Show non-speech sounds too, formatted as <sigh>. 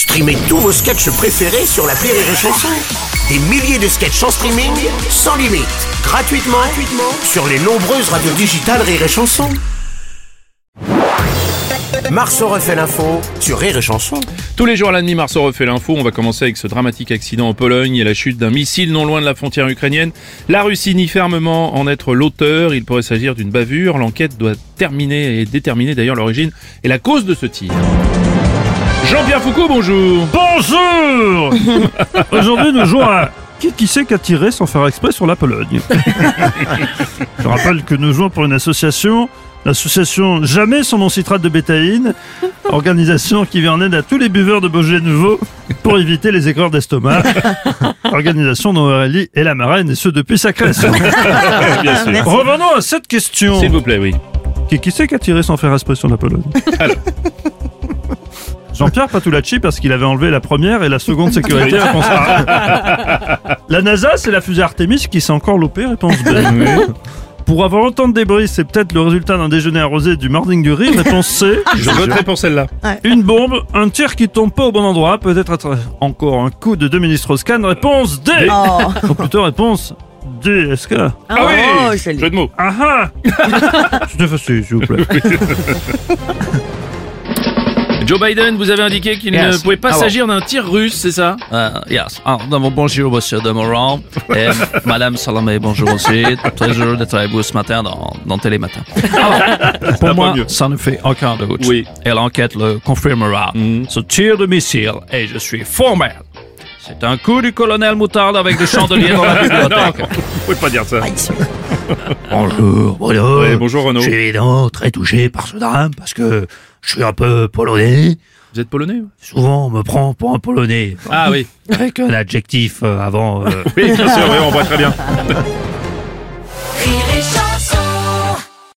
Streamez tous vos sketchs préférés sur la Rire et Chanson. Des milliers de sketchs en streaming, sans limite, gratuitement, gratuitement sur les nombreuses radios digitales Rire et Chanson. Marceau refait l'info sur Rire et Chanson. Tous les jours à la demi, Marceau refait l'info. On va commencer avec ce dramatique accident en Pologne et la chute d'un missile non loin de la frontière ukrainienne. La Russie nie fermement en être l'auteur. Il pourrait s'agir d'une bavure. L'enquête doit terminer et déterminer d'ailleurs l'origine et la cause de ce tir. Jean-Pierre Foucault, bonjour Bonjour <laughs> Aujourd'hui, nous jouons à qui qui sait qu'a tiré sans faire exprès sur la Pologne? <laughs> Je rappelle que nous jouons pour une association, l'association Jamais sans mon citrate de bétaïne, organisation qui vient en aide à tous les buveurs de Beaujolais Nouveau pour éviter les écorts d'estomac. <laughs> Organisation dont Aurélie est la marraine et ce depuis sa création. Bien sûr. Revenons à cette question. S'il vous plaît, oui. Qui, qui sait qu'a tiré sans faire exprès sur la Pologne? Alors. Jean-Pierre Patulacci parce qu'il avait enlevé la première et la seconde sécurité. réponse A. <laughs> La NASA, c'est la fusée Artemis qui s'est encore loupée, réponse B. Pour avoir autant de débris, c'est peut-être le résultat d'un déjeuner arrosé du morning du riz, réponse C. Je voterai pour celle-là. Une bombe, un tir qui tombe pas au bon endroit, peut-être être encore un coup de deux ministres scan, réponse D. Oh, Ou plutôt réponse D, est-ce que... Ah oui oh. Jeu de mots. Ah ah <laughs> C'était facile, s'il vous plaît. <laughs> Joe Biden, vous avez indiqué qu'il ne pouvait pas Ah s'agir d'un tir russe, c'est ça? Uh, yes. Alors, d'abord, bonjour, monsieur Demorand. <laughs> Et madame Salamé, bonjour aussi. Très heureux d'être avec vous ce matin dans, dans Télématin. Alors, <laughs> pour moi, ça ne fait aucun doute. Oui. Et l'enquête le confirmera. Ce tir de missile, et je suis formel. C'est un coup du colonel Moutarde avec des chandeliers dans la <laughs> Non, bibliothèque. vous pouvez pas dire ça. Bonjour, Bruno. Ouais, bonjour, Renaud. Je suis très touché par ce drame parce que je suis un peu polonais. Vous êtes polonais Souvent, on me prend pour un polonais Ah oui. avec un adjectif euh, avant. euh, <laughs> Oui, bien sûr, oui, on voit très bien. <laughs>